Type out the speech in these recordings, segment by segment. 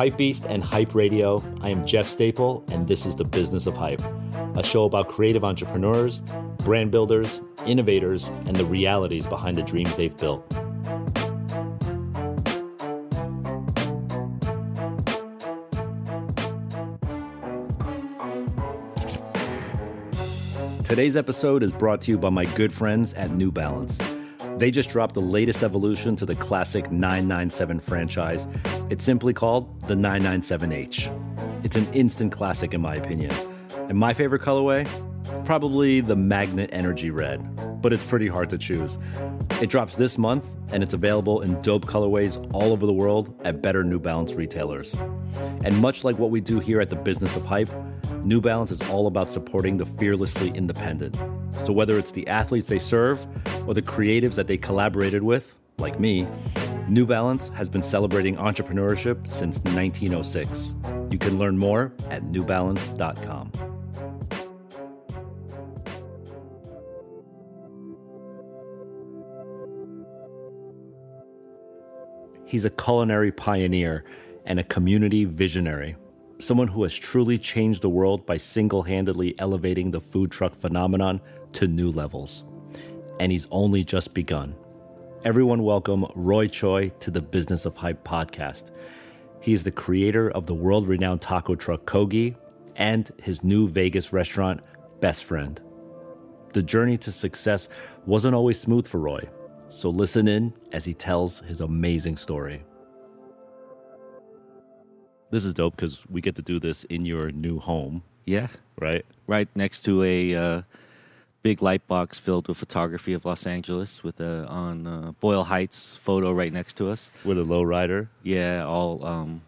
Hypebeast and Hype Radio. I am Jeff Staple, and this is The Business of Hype, a show about creative entrepreneurs, brand builders, innovators, and the realities behind the dreams they've built. Today's episode is brought to you by my good friends at New Balance. They just dropped the latest evolution to the classic 997 franchise. It's simply called the 997H. It's an instant classic, in my opinion. And my favorite colorway? Probably the Magnet Energy Red, but it's pretty hard to choose. It drops this month, and it's available in dope colorways all over the world at better New Balance retailers. And much like what we do here at the Business of Hype, New Balance is all about supporting the fearlessly independent. So whether it's the athletes they serve or the creatives that they collaborated with, like me, New Balance has been celebrating entrepreneurship since 1906. You can learn more at newbalance.com. He's a culinary pioneer and a community visionary someone who has truly changed the world by single handedly elevating the food truck phenomenon to new levels. And he's only just begun. Everyone, welcome Roy Choi to the Business of Hype podcast. He is the creator of the world renowned taco truck Kogi and his new Vegas restaurant, Best Friend. The journey to success wasn't always smooth for Roy, so listen in as he tells his amazing story this is dope because we get to do this in your new home. Yeah. Right? Right next to a uh, big light box filled with photography of Los Angeles with a on uh, Boyle Heights photo right next to us. With a low rider. Yeah, all um,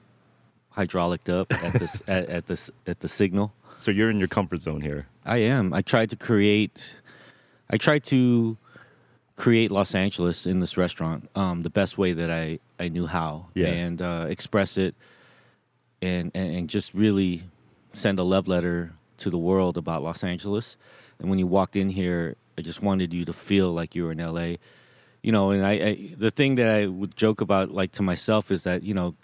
hydraulic up at the at, at the at the signal. So you're in your comfort zone here. I am. I tried to create. I tried to create Los Angeles in this restaurant um, the best way that I, I knew how yeah. and uh, express it and, and, and just really send a love letter to the world about Los Angeles. And when you walked in here, I just wanted you to feel like you were in LA. You know, and I, I the thing that I would joke about, like to myself, is that you know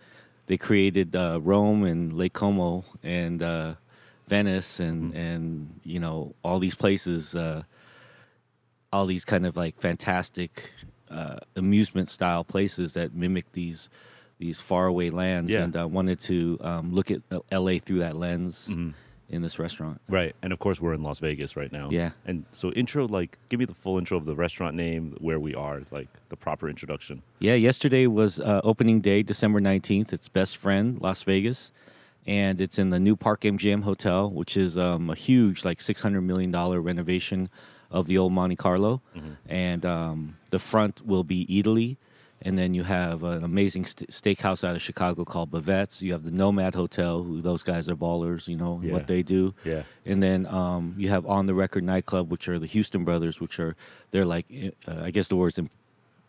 they created uh, Rome and Lake Como and uh, Venice and mm-hmm. and you know all these places, uh, all these kind of like fantastic uh, amusement style places that mimic these these faraway lands, yeah. and I wanted to um, look at LA through that lens. Mm-hmm. In this restaurant, right, and of course we're in Las Vegas right now. Yeah, and so intro, like, give me the full intro of the restaurant name, where we are, like the proper introduction. Yeah, yesterday was uh, opening day, December nineteenth. It's Best Friend Las Vegas, and it's in the new Park MGM Hotel, which is um, a huge, like six hundred million dollar renovation of the old Monte Carlo, mm-hmm. and um, the front will be Eataly and then you have an amazing st- steakhouse out of Chicago called Bavette's. You have the Nomad Hotel, who those guys are ballers, you know, yeah. what they do. Yeah. And then um, you have On the Record Nightclub, which are the Houston brothers, which are, they're like, uh, I guess the word's in,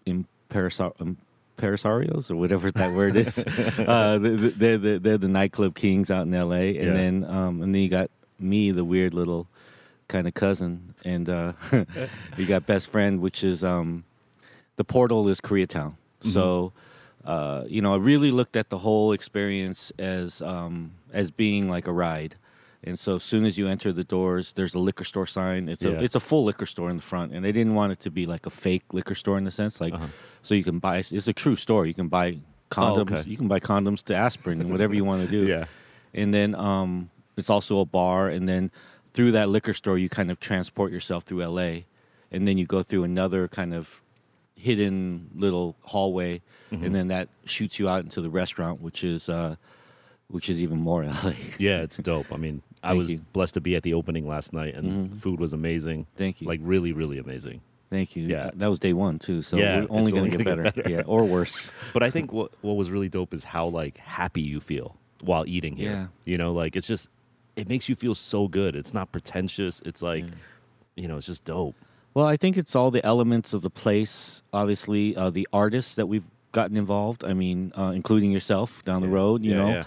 in Parisarios or whatever that word is. uh, they're, they're, they're, the nightclub kings out in LA. And yeah. then um, and then you got me, the weird little kind of cousin. And uh, you got best friend, which is um, the portal is Koreatown. Mm-hmm. So, uh, you know, I really looked at the whole experience as um, as being like a ride. And so, as soon as you enter the doors, there's a liquor store sign. It's yeah. a it's a full liquor store in the front, and they didn't want it to be like a fake liquor store in the sense, like uh-huh. so you can buy. It's a true store. You can buy condoms. Oh, okay. You can buy condoms to aspirin and whatever you want to do. Yeah. And then um, it's also a bar, and then through that liquor store, you kind of transport yourself through LA, and then you go through another kind of hidden little hallway, mm-hmm. and then that shoots you out into the restaurant, which is uh, which is even more LA. yeah, it's dope. I mean, I was you. blessed to be at the opening last night, and mm-hmm. food was amazing. Thank you. Like really, really amazing. Thank you. Yeah, that was day one too. So yeah, we're only going to get better. better. yeah, or worse. but I think what what was really dope is how like happy you feel while eating here. Yeah. You know, like it's just it makes you feel so good. It's not pretentious. It's like, yeah. you know, it's just dope. Well, I think it's all the elements of the place. Obviously, uh, the artists that we've gotten involved. I mean, uh, including yourself down yeah. the road. You yeah, know, yeah.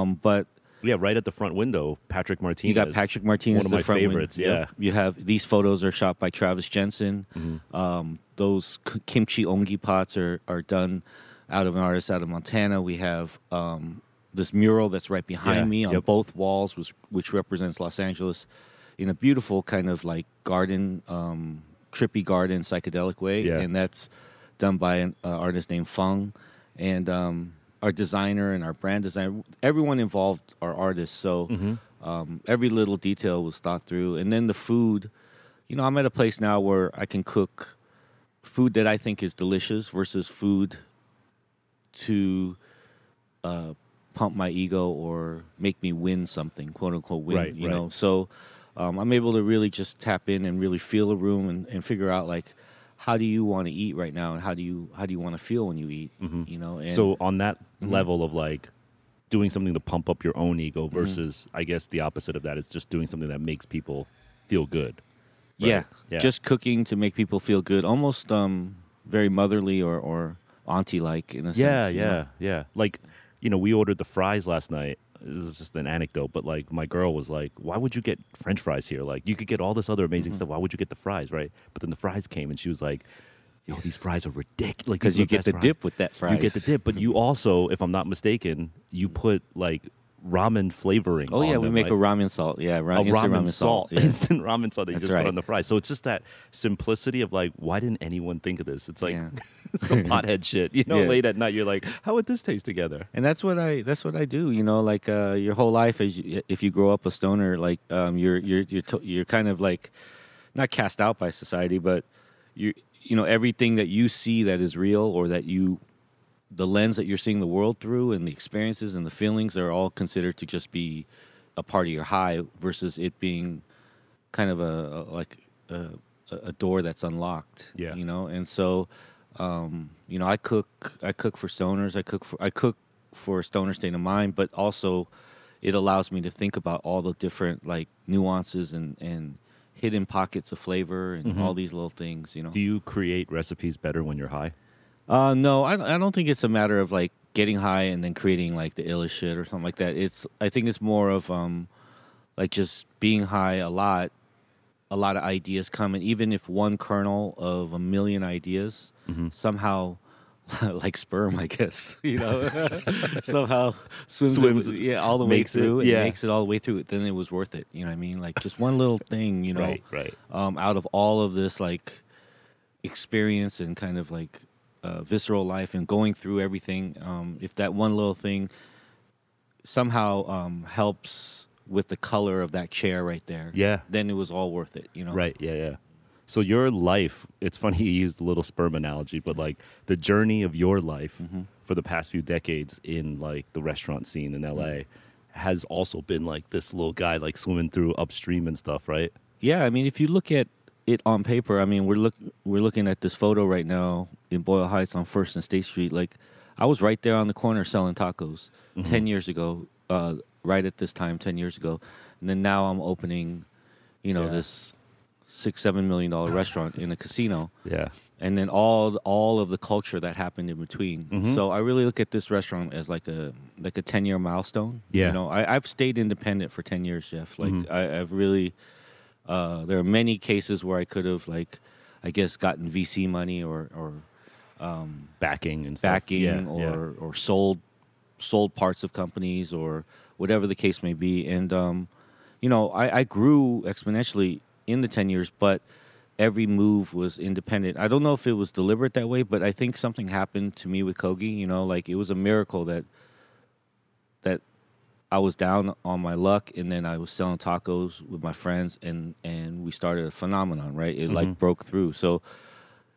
Um, but yeah, right at the front window, Patrick Martinez. You got Patrick Martinez, one of my favorites. Window. Yeah, you have these photos are shot by Travis Jensen. Mm-hmm. Um, those kimchi onggi pots are are done out of an artist out of Montana. We have um, this mural that's right behind Yeah, me on yep. both walls, which which represents Los Angeles in a beautiful kind of like garden, um, trippy garden, psychedelic way, Yeah. and that's done by an uh, artist named Fung, and um, our designer and our brand designer. Everyone involved are artists, so Mm-hmm. um, every little detail was thought through, and then the food. You know, I'm at a place now where I can cook food that I think is delicious versus food to uh, pump my ego or make me win something, quote unquote win. Right, you right. know, so um, I'm able to really just tap in and really feel a room and, and figure out like how do you want to eat right now and how do you how do you want to feel when you eat. You know, and Mm-hmm. so on that Mm-hmm. level of like doing something to pump up your own ego Mm-hmm. versus I guess the opposite of that is just doing something that makes people feel good. yeah, Right. Yeah. just cooking to make people feel good, almost um, very motherly or or auntie like in a Yeah, sense. you yeah, yeah. Like, you know, we ordered the fries last night. This is just an anecdote, but like my girl was like, "Why would you get French fries here? Like, you could get all this other amazing Mm-hmm. stuff. Why would you get the fries, right?" But then the fries came, and she was like, "Yo, these fries are ridiculous." Like, because you get the fries." dip with that fries. You get the dip, but you also, if I'm not mistaken, you put like ramen flavoring. Oh yeah, we them, make a ramen salt. Yeah, ra- a instant ramen, salt, Yeah. instant ramen salt that you That's just right. put on the fries. So it's just that simplicity of like, why didn't anyone think of this? It's like Yeah. some pothead shit. You know, Yeah. late at night, you're like, how would this taste together? and that's what I that's what I do. You know, like uh, your whole life, as you, if you grow up a stoner, like um, you're you're you're to, you're kind of like not cast out by society, but you you know everything that you see that is real or that you the lens that you're seeing the world through and the experiences and the feelings are all considered to just be a part of your high versus it being kind of a, a like a, a door that's unlocked. Yeah. you know, and so um, you know, I cook I cook for stoners. I cook for I cook for a stoner state of mind, but also it allows me to think about all the different like nuances and and hidden pockets of flavor and all these little things. You know. Do you create recipes better when you're high? Uh, no, I, I don't think it's a matter of like getting high and then creating like the illest shit or something like that. It's I think it's more of um, like just being high a lot. A lot of ideas come, and even if one kernel of a million ideas somehow, like sperm, I guess you know, somehow swims, Swims- yeah, all the way makes it- through, and yeah. makes it all the way through. Then it was worth it. You know what I mean? Like just one little thing, you know, Right, right. um, out of all of this like experience and kind of like uh, visceral life and going through everything um, if that one little thing somehow um, helps with the color of that chair right there Yeah. then it was all worth it you know Right, yeah, yeah. So your life, it's funny you used the little sperm analogy, but like the journey of your life Mm-hmm. for the past few decades in like the restaurant scene in LA Mm-hmm. has also been like this little guy like swimming through upstream and stuff, right? yeah i mean if you look at it on paper i mean we're look we're looking at this photo right now in boyle heights on first and state street like i was right there on the corner selling tacos 10 years ago uh, right at this time 10 years ago and then now i'm opening you know Yeah. this six seven million dollar restaurant in a casino Yeah. and then all all of the culture that happened in between. Mm-hmm. So I really look at this restaurant as like a like a ten year milestone. Yeah. Mm-hmm. you know, I, I've stayed independent for ten years, Jeff. Like I, I've really, uh, there are many cases where I could have like, I guess, gotten VC money or or Backing and stuff. backing Yeah, or yeah. or sold sold parts of companies or whatever the case may be. And um, you know, I, I grew exponentially in the ten years, but every move was independent. I don't know if it was deliberate that way, but I think something happened to me with Kogi. You know, like it was a miracle that that I was down on my luck, and then I was selling tacos with my friends, and and we started a phenomenon. Right, it Mm-hmm. like broke through. So,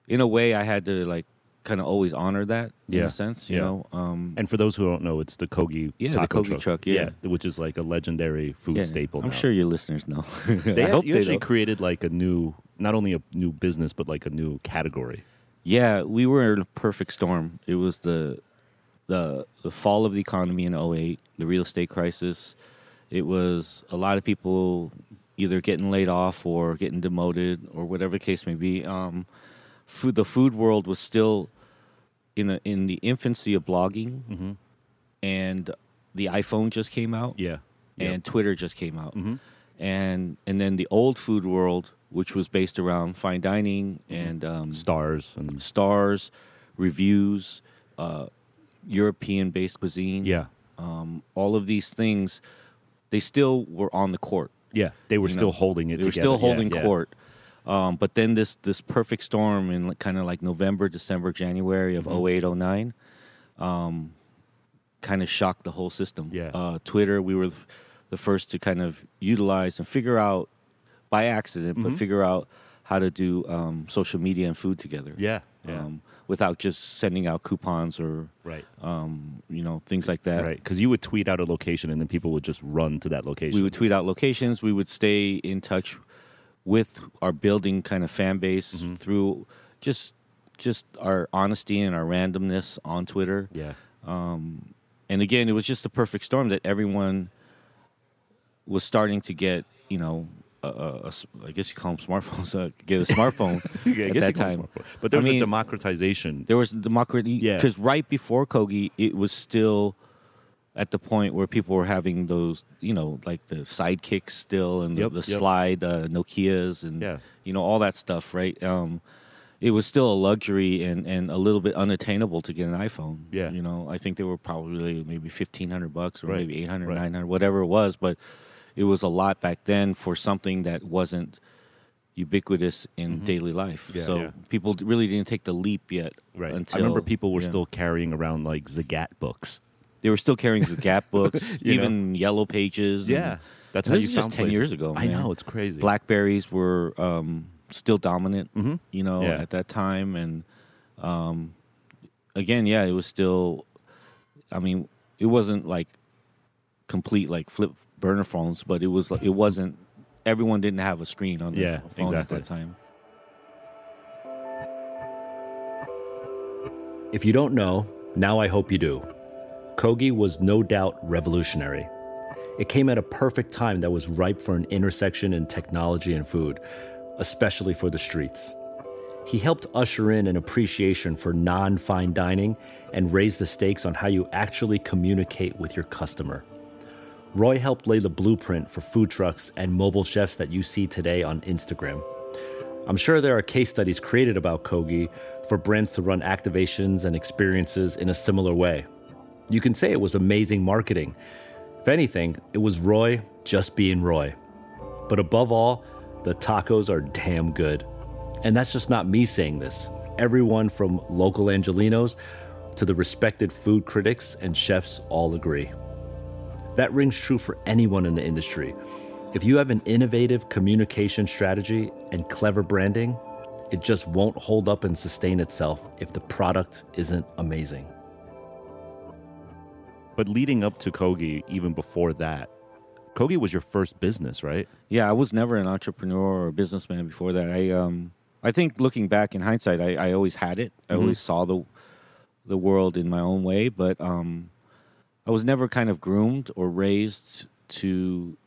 in a way, I had to like kind of always honor that in Yeah. a sense. You Yeah. know, um, And for those who don't know, it's the Kogi Yeah, the taco Kogi truck, yeah. which is like a legendary food yeah, staple. I'm now. sure your listeners know. they I hope you they actually know. created like a new, not only a new business, but like a new category. Yeah, we were in a perfect storm. It was the the the fall of the economy in 08, the real estate crisis. It was a lot of people either getting laid off or getting demoted or whatever the case may be. Um, food, the food world was still in a, in the infancy of blogging, and the iPhone just came out Yeah. and Twitter just came out, and and then the old food world, which was based around fine dining and um, stars and stars, reviews, uh, European based cuisine. yeah. um, all of these things, they still were on the court. Yeah, they were you still know, holding it. They were still holding yeah. court. Um, but then this this perfect storm in kind of like November, December, January of Mm-hmm. 08, 09, um, kind of shocked the whole system. Yeah. Uh, Twitter, we were the first to kind of utilize and figure out by accident, Mm-hmm. but figure out how to do um, social media and food together. Yeah, yeah. Um, without just sending out coupons or Right. um, you know things like that. Right, because you would tweet out a location and then people would just run to that location. We would tweet out locations. We would stay in touch with our building kind of fan base Mm-hmm. through just just our honesty and our randomness on Twitter. yeah, And again, it was just the perfect storm that everyone was starting to get, you know, a, a, a s- I guess you call them smartphones. Uh, get a smartphone Yeah, I at that you call it time. But there I was a democratization. There was democracy. Yeah. Because right before Kogi, it was still at the point where people were having those, you know, like the sidekicks still and the, Yep, the yep. slide uh, Nokias and, Yeah. you know, all that stuff, right? Um, it was still a luxury and, and a little bit unattainable to get an iPhone. Yeah. You know, I think they were probably maybe 1500 bucks or Right, maybe 800, right. 900, whatever it was. But it was a lot back then for something that wasn't ubiquitous in daily life. Mm-hmm. Yeah, so yeah. people really didn't take the leap yet. Right. Until, I remember people were yeah. still carrying around like Zagat books. They were still carrying Zagat books, You know? even Yellow Pages. and- that's how this you is just ten places. years ago. I know it's crazy. Blackberries were um, still dominant, Mhm. you know, Yeah. at that time, and um, again, yeah, it was still. I mean, it wasn't like complete like flip burner phones, but it was. It wasn't. Everyone didn't have a screen on their Yeah, phone exactly. at that time. If you don't know, now I hope you do. Kogi was no doubt revolutionary. It came at a perfect time that was ripe for an intersection in technology and food, especially for the streets. He helped usher in an appreciation for non fine dining and raise the stakes on how you actually communicate with your customer. Roy helped lay the blueprint for food trucks and mobile chefs that you see today on Instagram. I'm sure there are case studies created about Kogi for brands to run activations and experiences in a similar way. You can say it was amazing marketing. If anything, it was Roy just being Roy. But above all, the tacos are damn good. And that's just not me saying this. Everyone from local Angelenos to the respected food critics and chefs all agree. That rings true for anyone in the industry. If you have an innovative communication strategy and clever branding, it just won't hold up and sustain itself if the product isn't amazing. But leading up to Kogi, even before that, Kogi was your first business, right? Yeah, I was never an entrepreneur or a businessman before that. I um I think looking back in hindsight, I, I always had it. I always saw the the world in my own way, but um I was never kind of groomed or raised to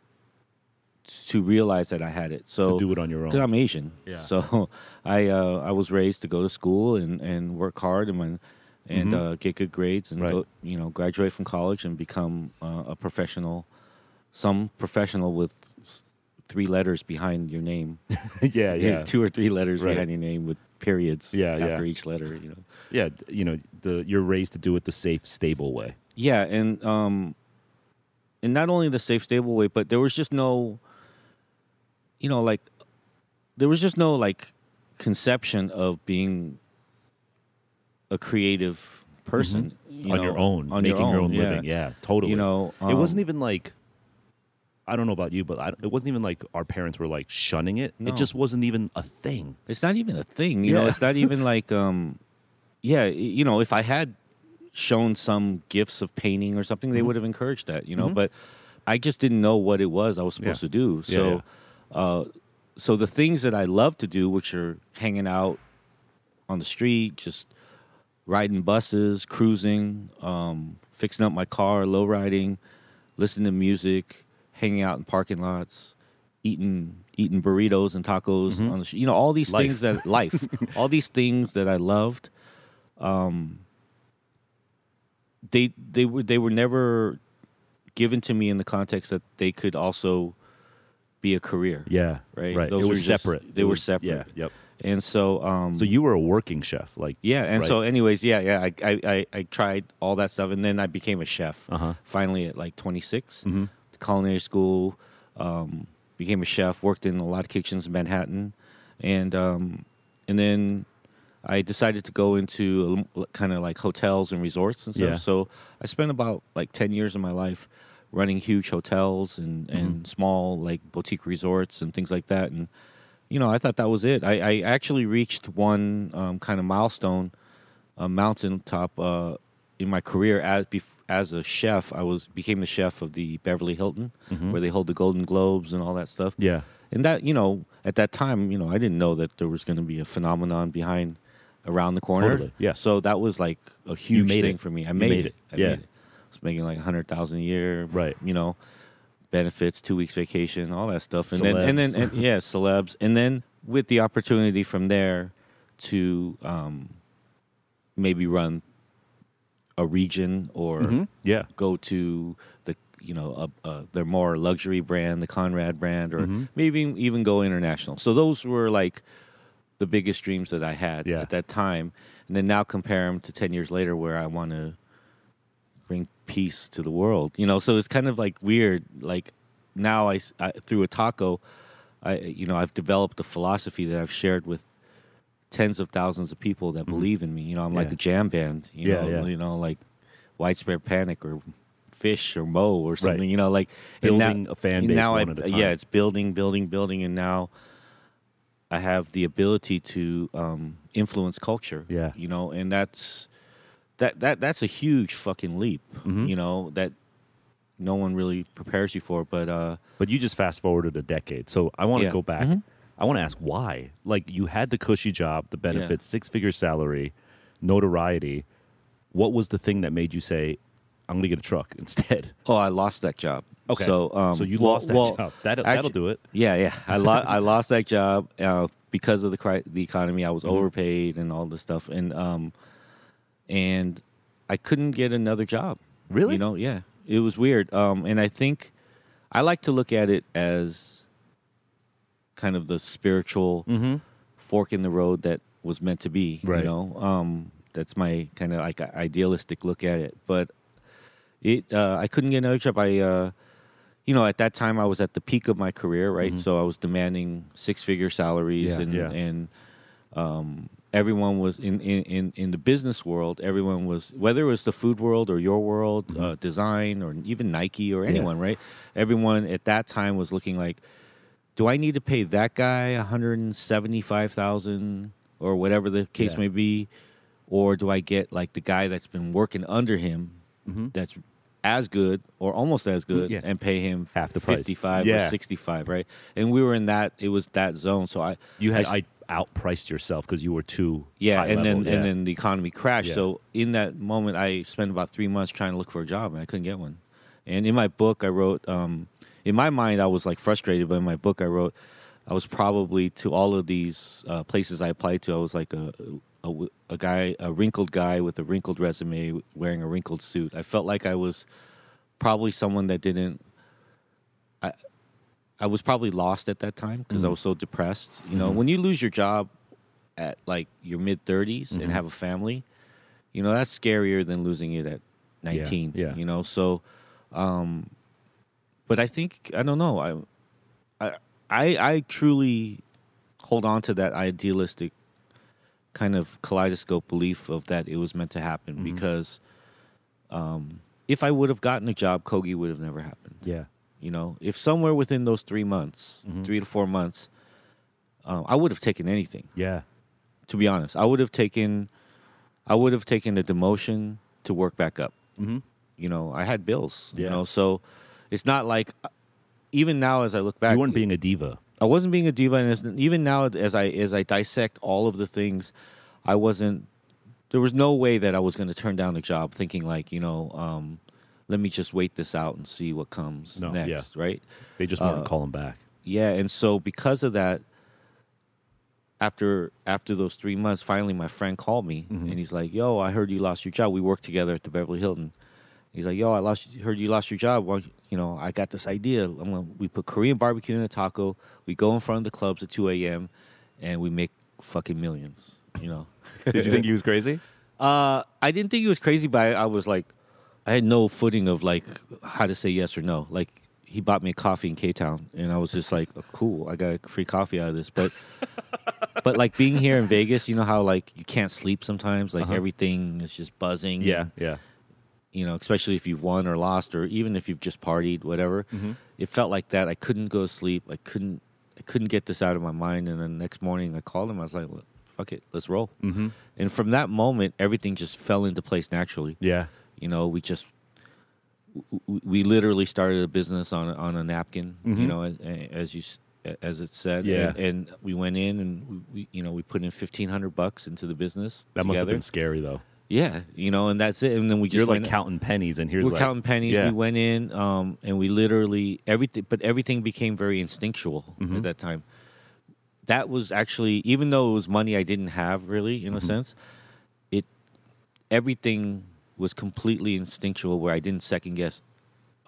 to realize that I had it. So to do it on your own. I'm Asian. Yeah. So I uh, I was raised to go to school and, and work hard and when, and uh, get good grades and Mm-hmm. Right. go, you know graduate from college and become uh, a professional, some professional with three letters behind your name. yeah, yeah. two or three letters Right. behind your name with periods Yeah, yeah. after each letter. You know. yeah, you know, the you're raised to do it the safe, stable way. Yeah, and um, and not only the safe, stable way, but there was just no, you know, like there was just no like conception of being a creative person Mm-hmm. on know, your own, on making your own, yeah. living. Yeah, totally. You know, it wasn't um, even like I don't know about you, but I, it wasn't even like our parents were like shunning it. No. It just wasn't even a thing. It's not even a thing, you know. It's not even like, um, yeah, you know, if I had shown some gifts of painting or something, Mm-hmm. they would have encouraged that, you know. But I just didn't know what it was I was supposed Yeah. to do. Yeah, So, Uh, so the things that I love to do, which are hanging out on the street, just riding buses, cruising, um, fixing up my car, low riding, listening to music, hanging out in parking lots, eating eating burritos and tacos on the street. You know, all these Life. things that life, all these things that I loved. Um, they they were they were never given to me in the context that they could also be a career Yeah, Right. Right. Those it were was just- separate. they were separate. Yeah. Yep. And so, um, So you were a working chef, like yeah, and right? so, anyways, yeah, yeah, I, I, I, I tried all that stuff, and then I became a chef. Uh-huh. Finally, at like 26, Mhm. culinary school, um, became a chef. Worked in a lot of kitchens in Manhattan, and um, and then I decided to go into kind of like hotels and resorts and stuff. Yeah. So I spent about like 10 years of my life running huge hotels and, Mm-hmm. and small like boutique resorts and things like that. And you know, I thought that was it. I, I actually reached one um, kind of milestone, a mountaintop uh, in my career as as a chef. I was became the chef of the Beverly Hilton, where they hold the Golden Globes and all that stuff. Mm-hmm. yeah, And that you know, at that time, you know, I didn't know that there was going to be a phenomenon behind around the corner. Totally, yeah. So that was like a huge thing it. for me. I made, made it. it. I Yeah. made it. I was making like a hundred thousand a year. Right. You know, benefits, two weeks vacation, all that stuff, and then and then and, yeah, celebs, and then with the opportunity from there to um, maybe run a region or Mhm. yeah, go to the you know a, a, their more luxury brand, the Conrad brand, or Mhm. maybe even go international. So those were like the biggest dreams that I had Yeah. at that time, and then now compare them to ten years later, where I want to bring peace to the world. You know, so it's kind of like weird. Like now, I through a taco, I you know I've developed a philosophy that I've shared with tens of thousands of people that believe in me. You know, I'm like Mm-hmm. A jam band. You Yeah, know, yeah. you know, like widespread panic or Phish or moe. or something. Right. You know, like and now- Building a fan base Now one I, at a time. yeah, it's building, building, building, and now I have the ability to um, influence culture. Yeah. you know, and that's that that that's a huge fucking leap. Mhm. You know that no one really prepares you for. But uh, But you just fast forwarded a decade. So I want to Yeah. go back. Mhm. I want to ask why. Like you had the cushy job, the benefits, six figure salary, notoriety. What was the thing that made you say, I'm going to get a truck instead? oh, I lost that job. Okay. so um, so you well- lost that well, job. That'll, that'll actu- do it. Yeah, yeah. I lost I lost that job uh, because of the cri- the economy. I was Mm-hmm. overpaid and all this stuff, and um, and I couldn't get another job. Really? You know, yeah. It was weird. Um, and I think I like to look at it as kind of the spiritual Mm-hmm. fork in the road that was meant to be. Right. You know, um, that's my kind of like idealistic look at it. But it, uh, I couldn't get another job. I, uh, you know, at that time I was at the peak of my career, right? So I was demanding six figure salaries, Mm-hmm. Yeah, and yeah. and um, everyone was in, in in in the business world. Everyone was whether it was the food world or your world, Mm-hmm. uh, design or even Nike or anyone, right? Everyone at that time was looking like do I need to pay that guy 175,000 or whatever the case Yeah. may be or do I get like the guy that's been working under him that's as good or almost as good. Yeah. and pay him Half the price. 55 Yeah. or 65 right and we were in that it was that zone so I You had I, I, outpriced yourself because you were too yeah high and then. Yeah. and then the economy crashed so in that moment I spent about 3 months trying to look for a job and I couldn't get one and in my book I wrote um in my mind I was like frustrated but in my book I wrote I was probably to all of these uh, places I applied to I was like a, a a guy a wrinkled guy with a wrinkled resume wearing a wrinkled suit I felt like I was probably someone that didn't I I was probably lost at that time because I mm. was so depressed. You know, mm-hmm. when you lose your job at like your mid 30s and mm-hmm. have a family, you know, that's scarier than losing it at 19. yeah. You know, so um but I think I don't know. I I I, I truly hold on to that idealistic kind of kaleidoscope belief of that it was meant to happen because um if I would have gotten a job, Kogi would have never happened. yeah. You know, if somewhere within those three months, Mm-hmm. three to four months, uh, I would have taken anything. Yeah. To be honest, I would have taken, I would have taken the demotion to work back up. Mm-hmm. You know, I had bills. You Yeah. know, so it's not like, even now as I look back, You weren't being a diva. I wasn't being a diva, and as, even now as I as I dissect all of the things, I wasn't. There was no way that I was going to turn down a job thinking like, you know, um, let me just wait this out and see what comes No, yeah. next, right? They just weren't Uh, calling back. Yeah, and so because of that, after after those three months, finally my friend called me Mm-hmm. and he's like, "Yo, I heard you lost your job. We worked together at the Beverly Hilton." He's like, "Yo, I lost. Heard you lost your job. Well, you know, I got this idea. I'm gonna, we put Korean barbecue in a taco. We go in front of the clubs at 2 a.m. and we make fucking millions. You know. Did you think he was crazy? Uh, I didn't think he was crazy, but I, I was like, I had no footing of like how to say yes or no. Like he bought me a coffee in K Town, and I was just like, oh, cool, I got free coffee out of this. But but like being here in Vegas, you know how like you can't sleep sometimes. Like Uh-huh. everything is just buzzing. Yeah, yeah. You know, especially if you've won or lost, or even if you've just partied, whatever. It felt like that. I couldn't go to sleep. I couldn't. I couldn't get this out of my mind. And then next morning, I called him. I was like, well, "Fuck it, let's roll." Mm-hmm. And from that moment, everything just fell into place naturally. Yeah. You know, we just we literally started a business on a- on a napkin. You Mhm. know, as, as you as it said. Yeah. And, and we went in and we, we you know we put in fifteen hundred bucks into the business. That must have been scary though. Yeah, you know, and that's it. And then we just You're like counting pennies, and here's we're like, counting pennies. Yeah. We went in, um, and we literally everything, but everything became very instinctual Mhm. at that time. That was actually, even though it was money I didn't have really, in a Mhm. sense, it everything was completely instinctual, where I didn't second guess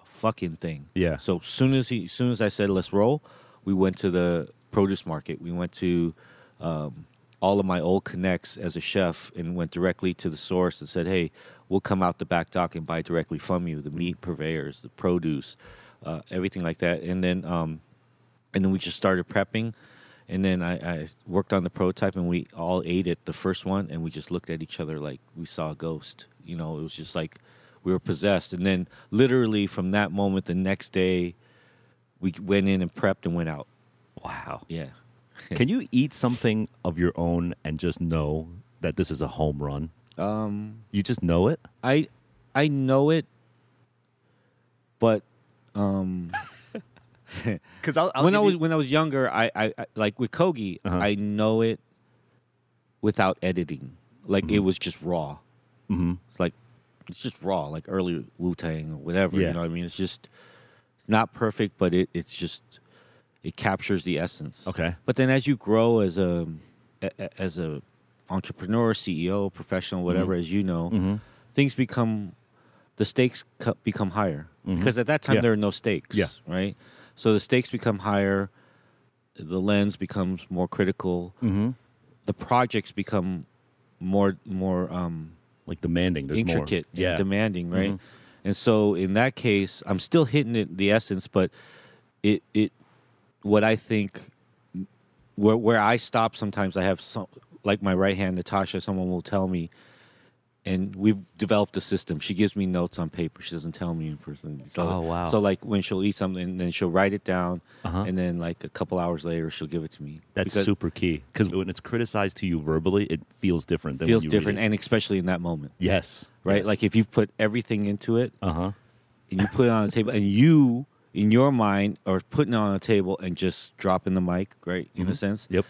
a fucking thing. Yeah. So soon as he, soon as I said let's roll, we went to the produce market. We went to um, all of my old connects as a chef and went directly to the source and said, "Hey, we'll come out the back dock and buy directly from you the meat purveyors, the produce, uh, everything like that." And then, um, and then we just started prepping. And then I, I worked on the prototype, and we all ate it, the first one, and we just looked at each other like we saw a ghost. You know, it was just like we were possessed. And then, literally, from that moment, the next day, we went in and prepped and went out. Wow. Yeah. Can you eat something of your own and just know that this is a home run? Um, You just know it. I I know it, but um, Because I'll, when I was when I was younger, I, I, I like with Kogi, Uh-huh. I know it without editing. Like it Mhm. was just raw. Mm-hmm. It's like it's just raw, like early Wu Tang or whatever. Yeah. You know what I mean? It's just it's not perfect, but it it's just it captures the essence. Okay. But then as you grow as a, a- as a entrepreneur, CEO, professional, whatever, as you know, Mm-hmm. things become the stakes co- become higher Mhm. because at that time Yeah. there are no stakes. Yeah. Right. So the stakes become higher. The lens becomes more critical. Mm-hmm. The projects become more more um, Like demanding. There's intricate, more. Yeah. and demanding, right? Mhm. And so in that case, I'm still hitting it the essence, but it it what I think where where I stop sometimes I have some like my right hand Natasha, someone will tell me and we've developed a system. She gives me notes on paper. She doesn't tell me in person. So, Oh, wow. So like when she'll eat something, then she'll write it down, Uh-huh. and then like a couple hours later, she'll give it to me. That's Because super key because when it's criticized to you verbally, it feels different. Than feels when you read different, and especially in that moment, yes. right? Like if you put everything into it, uh huh. and you put it on the table, and you, in your mind, or putting it on a table and just dropping the mic, right? In a Mhm. sense. Yep.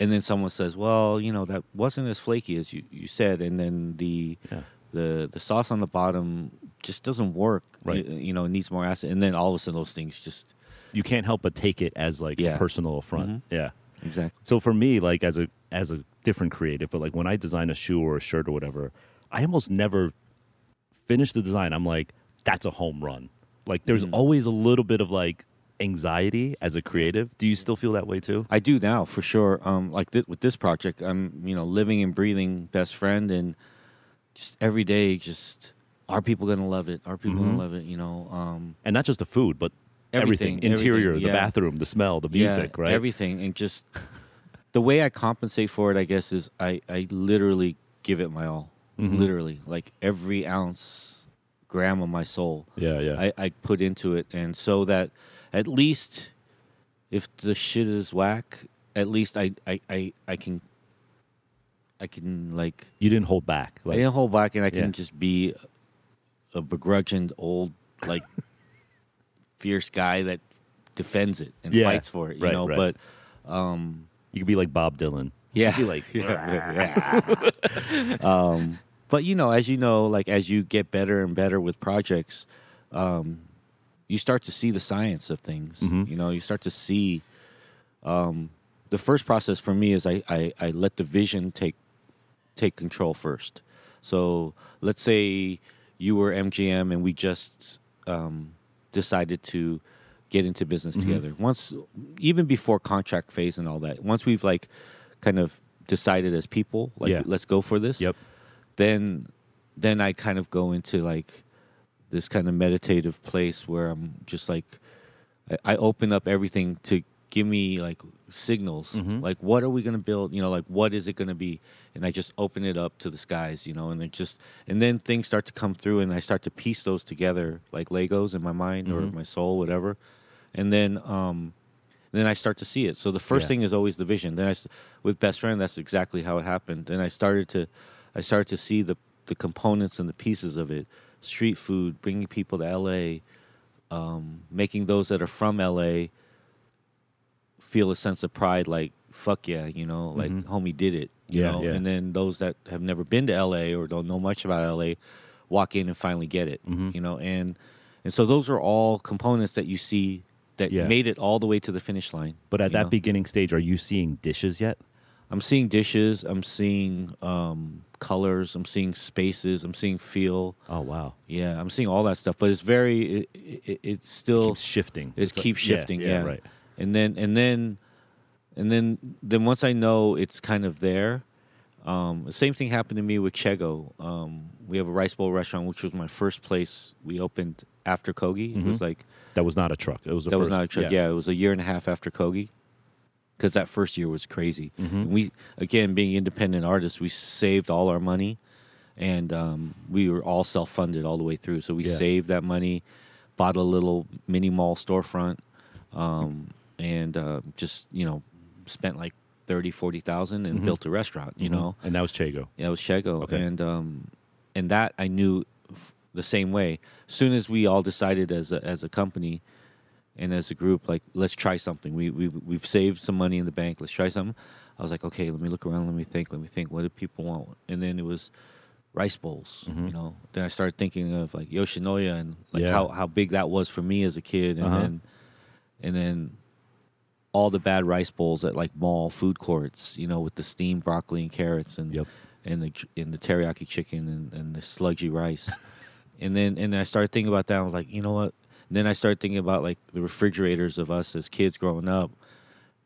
And then someone says, "Well, you know, that wasn't as flaky as you, you said," and then the Yeah. the the sauce on the bottom just doesn't work. Right. You, you know, it needs more acid, and then all of a sudden those things just You can't help but take it as like Yeah. a personal affront. Mhm. Yeah. exactly. So for me, like as a as a different creative, but like when I design a shoe or a shirt or whatever, I almost never finish the design. I'm like, that's a home run. Like there's Mm. always a little bit of like anxiety as a creative. Do you still feel that way too? I do now for sure. Um, like th- with this project, I'm you know living and breathing best friend, and just every day, just are people gonna love it? Are people Mhm. gonna love it? You know, um, And not just the food, but everything, Everything, interior, everything, the bathroom, the smell, the music, yeah, right? Everything, and just the way I compensate for it, I guess, is I I literally give it my all. Mhm. Literally, like every ounce, gram of my soul. yeah, yeah. I, I put into it, and so that at least if the shit is whack, at least I I, I, I can I can like you didn't hold back. I didn't hold back, and I can Yeah. just be a begrudging old like fierce guy that defends it and Yeah, fights for it, you right, know. right. But um, you could be like Bob Dylan. yeah, Just be like, Yeah, yeah. um, but you know, as you know, like as you get better and better with projects, um, you start to see the science of things. Mhm. You know, you start to see. Um, the first process for me is I, I, I let the vision take take control first. So let's say you were MGM and we just um, decided to get into business Mhm. together. Once, even before contract phase and all that, once we've like kind of decided as people, like Yeah. let's go for this. Yep. Then, then I kind of go into like this kind of meditative place where I'm just like, I, I open up everything to give me like signals, Mm-hmm. like what are we gonna build? You know, like what is it gonna be? And I just open it up to the skies, you know, and it just and then things start to come through, and I start to piece those together like Legos in my mind or Mm-hmm. my soul, whatever. And then, um, then I start to see it. So the first Yeah. thing is always the vision. Then I, with best friend, that's exactly how it happened. Then I started to, I started to see the the components and the pieces of it. Street food, bringing people to LA, um, making those that are from LA feel a sense of pride, like fuck yeah, you know, like homie did it, you Yeah, know. yeah. And then those that have never been to LA or don't know much about LA, walk in and finally get it, Mm-hmm. you know. And and so those are all components that you see that Yeah. made it all the way to the finish line. But at that know? beginning stage, are you seeing dishes yet? I'm seeing dishes. I'm seeing um, colors. I'm seeing spaces. I'm seeing feel. Oh wow, Yeah, I'm seeing all that stuff. But it's very. It, it, it's still. keeps shifting. It It's like- keeps yeah, shifting. Yeah, right. And then and then and then then once I know it's kind of there. Um, the same thing happened to me with Chego. Um, we have a rice bowl restaurant, which was my first place we opened after Kogi. It was like That was not a truck. It was the that was not a truck. Yeah. it was a year and a half after Kogi. Because that first year was crazy. Mm-hmm. We again being independent artists, we saved all our money, and um, we were all self funded all the way through. So we Yeah. saved that money, bought a little mini mall storefront, um, and uh, just you know spent like thirty, forty thousand and built a restaurant. You know, and that was Chego. yeah, it was Chego, Mm-hmm. Okay. and um, and that I knew f- the same way. As soon as we all decided as a, as a company and as a group, like let's try something. We we we've saved some money in the bank. Let's try something. I was like, okay, let me look around. Let me think. Let me think. What do people want? And then it was rice bowls. Mm-hmm. You know. Then I started thinking of like Yoshinoya and like Yeah. how how big that was for me as a kid, and Uh-huh. then and then all the bad rice bowls at like mall food courts, you know, with the steamed broccoli and carrots and Yep. and the and the teriyaki chicken and, and the sludgy rice. and then and then I started thinking about that. I was like, you know what? And then I started thinking about like the refrigerators of us as kids growing up,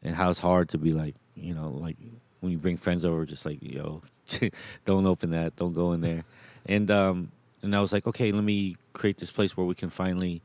and how it's hard to be like, you know, like when you bring friends over, just like, yo, don't open that, don't go in there. And um and I was like, okay, let me create this place where we can finally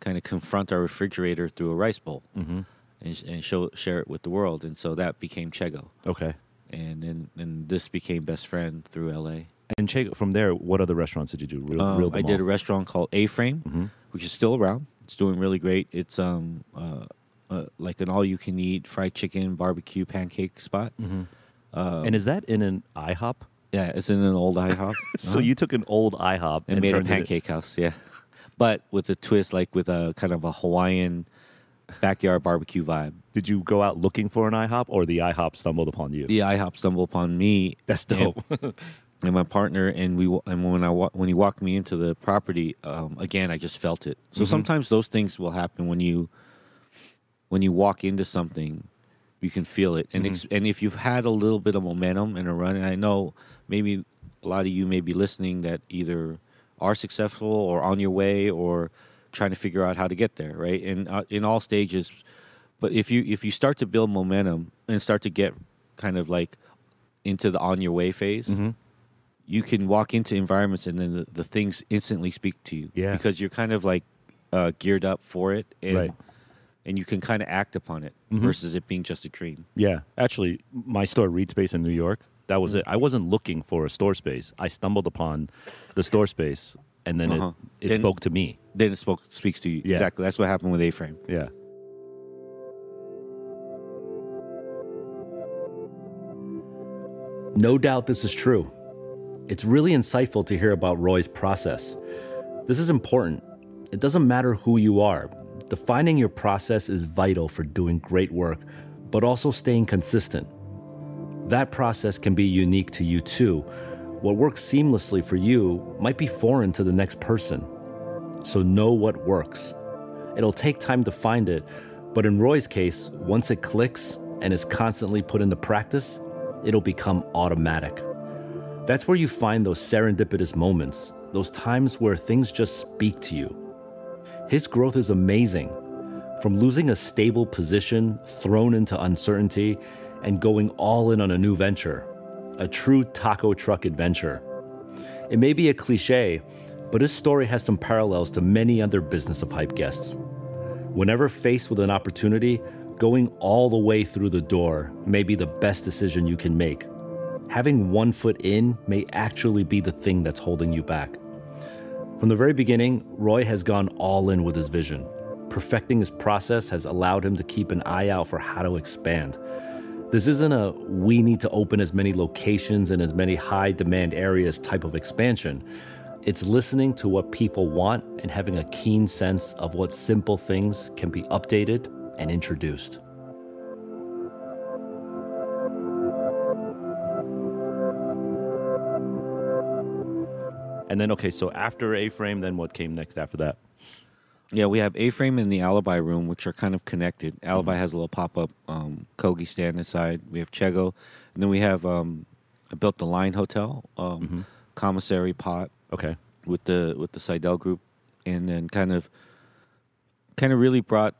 kind of confront our refrigerator through a rice bowl Mm-hmm. and, and show share it with the world. And so that became Chego, Okay. and then and this became best friend through L.A. And Chego, from there, what other restaurants did you do? Real, Um, I did a restaurant called A Frame, Mhm. which is still around. It's doing really great. It's um uh, uh like an all you can eat fried chicken barbecue pancake spot. Mhm. Uh, and is that in an IHOP? yeah, it's in an old IHOP. So Uh-huh. you took an old IHOP and and, made a pancake house. Yeah, but with a twist, like with a kind of a Hawaiian backyard barbecue vibe. Did you go out looking for an IHOP, or the IHOP stumbled upon you? The IHOP stumbled upon me That's dope. and my partner and we and when I when he walked me into the property um, again I just felt it. So Mhm. sometimes those things will happen when you when you walk into something you can feel it. And ex- and if you've had a little bit of momentum and a run and I know maybe a lot of you may be listening that either are successful or on your way or trying to figure out how to get there right? And uh, in all stages but if you if you start to build momentum and start to get kind of like into the on your way phase hmm you can walk into environments and then the, the things instantly speak to you. Yeah. Because you're kind of like uh, geared up for it and Right. and you can kind of act upon it Mhm. versus it being just a dream. Yeah, actually, my store, Reed Space in New York, that was it. I wasn't looking for a store space. I stumbled upon the store space, and then Uh-huh. it, it Then- spoke to me. Then it spoke speaks to you. Yeah. Exactly. That's what happened with A Frame. Yeah. No doubt this is true. It's really insightful to hear about Roy's process. This is important. It doesn't matter who you are, defining your process is vital for doing great work, but also staying consistent. That process can be unique to you too. What works seamlessly for you might be foreign to the next person. So know what works. It'll take time to find it, but in Roy's case, once it clicks and is constantly put into practice, it'll become automatic. That's where you find those serendipitous moments, those times where things just speak to you. His growth is amazing. From losing a stable position, thrown into uncertainty, and going all in on a new venture, a true taco truck adventure. It may be a cliche, but his story has some parallels to many other Business of Hype guests. Whenever faced with an opportunity, going all the way through the door may be the best decision you can make. Having one foot in may actually be the thing that's holding you back. From the very beginning, Roy has gone all in with his vision. Perfecting his process has allowed him to keep an eye out for how to expand. This isn't a we need to open as many locations in as many high demand areas type of expansion. It's listening to what people want and having a keen sense of what simple things can be updated and introduced. And then, okay, so after A Frame, then what came next after that? Yeah, we have A Frame and the Alibi Room, which are kind of connected. Alibi has a little pop up um, Kogi stand inside. We have Chego, and then we have um, I built the Line Hotel, um, commissary pot Okay. with the with the Sydell Group, and then kind of kind of really brought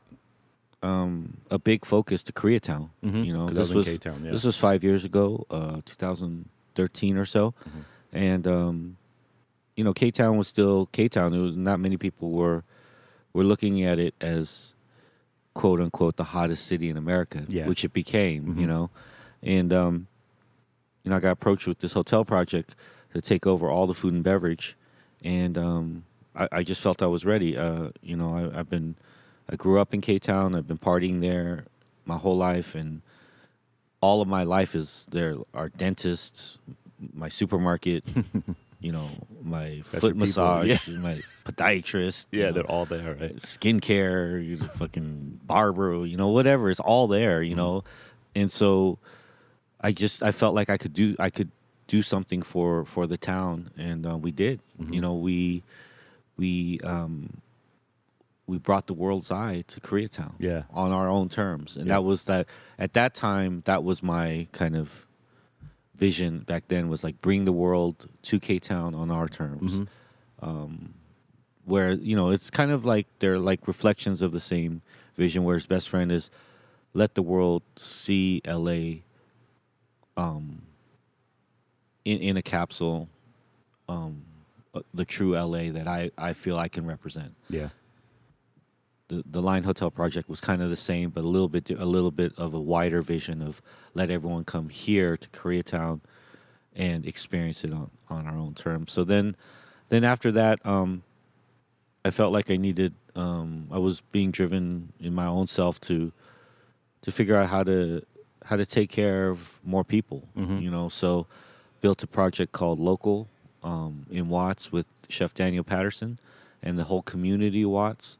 um, a big focus to Koreatown. Mhm, You know, this was was yeah. this was five years ago, uh, 2013 or so, Mm-hmm. and um, you know, K Town was still K Town. There was not many people were were looking at it as quote unquote the hottest city in America, Yeah. which it became. Mhm. You know, and um, you know, I got approached with this hotel project to take over all the food and beverage, and um, I, I just felt I was ready. Uh, you know, I, I've been, I grew up in K Town. I've been partying there my whole life, and all of my life is there. Our dentists, my supermarket, you know, my That's foot people, massage, yeah. my podiatrist, you Yeah, know, they're all there, right? skincare, you know, fucking barber, you know, whatever. It's all there, you know. And so I just I felt like I could do I could do something for for the town, and uh, we did. You know, we we um we brought the world's eye to Koreatown, Yeah. on our own terms, and Yeah. that was that. At that time, that was my kind of vision back then. Was like bring the world to K Town on our terms Um, where you know it's kind of like they're like reflections of the same vision where his best friend is let the world see LA um in in a capsule um uh, the true LA that I I feel I can represent Yeah. The the Line Hotel project was kind of the same, but a little bit a little bit of a wider vision of let everyone come here to Koreatown and experience it on, on our own terms. So then then after that, um, I felt like I needed um, I was being driven in my own self to to figure out how to how to take care of more people. You know, so built a project called Local um, in Watts with Chef Daniel Patterson and the whole community Watts